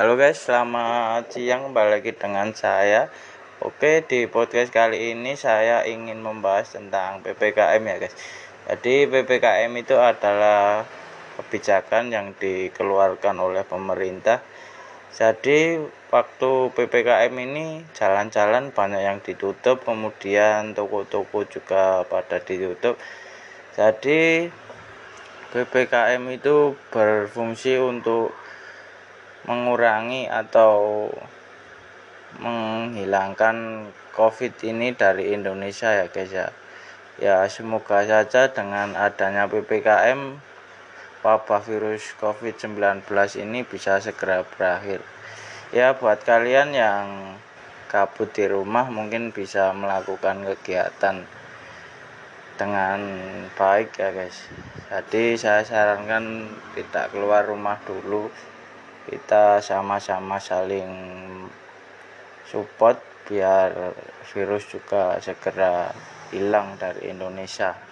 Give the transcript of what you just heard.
Halo guys, selamat siang kembali lagi dengan saya. Oke, di podcast kali ini saya ingin membahas tentang PPKM ya guys. Jadi PPKM itu adalah kebijakan yang dikeluarkan oleh pemerintah. Jadi waktu PPKM ini jalan-jalan banyak yang ditutup, kemudian toko-toko juga pada ditutup. Jadi PPKM itu berfungsi untuk mengurangi atau menghilangkan COVID ini dari Indonesia ya guys ya. Ya semoga saja dengan adanya PPKM wabah virus COVID-19 ini bisa segera berakhir. Ya buat kalian yang kabut di rumah mungkin bisa melakukan kegiatan dengan baik ya guys. Jadi saya sarankan tidak keluar rumah dulu kita sama-sama saling support biar virus juga segera hilang dari Indonesia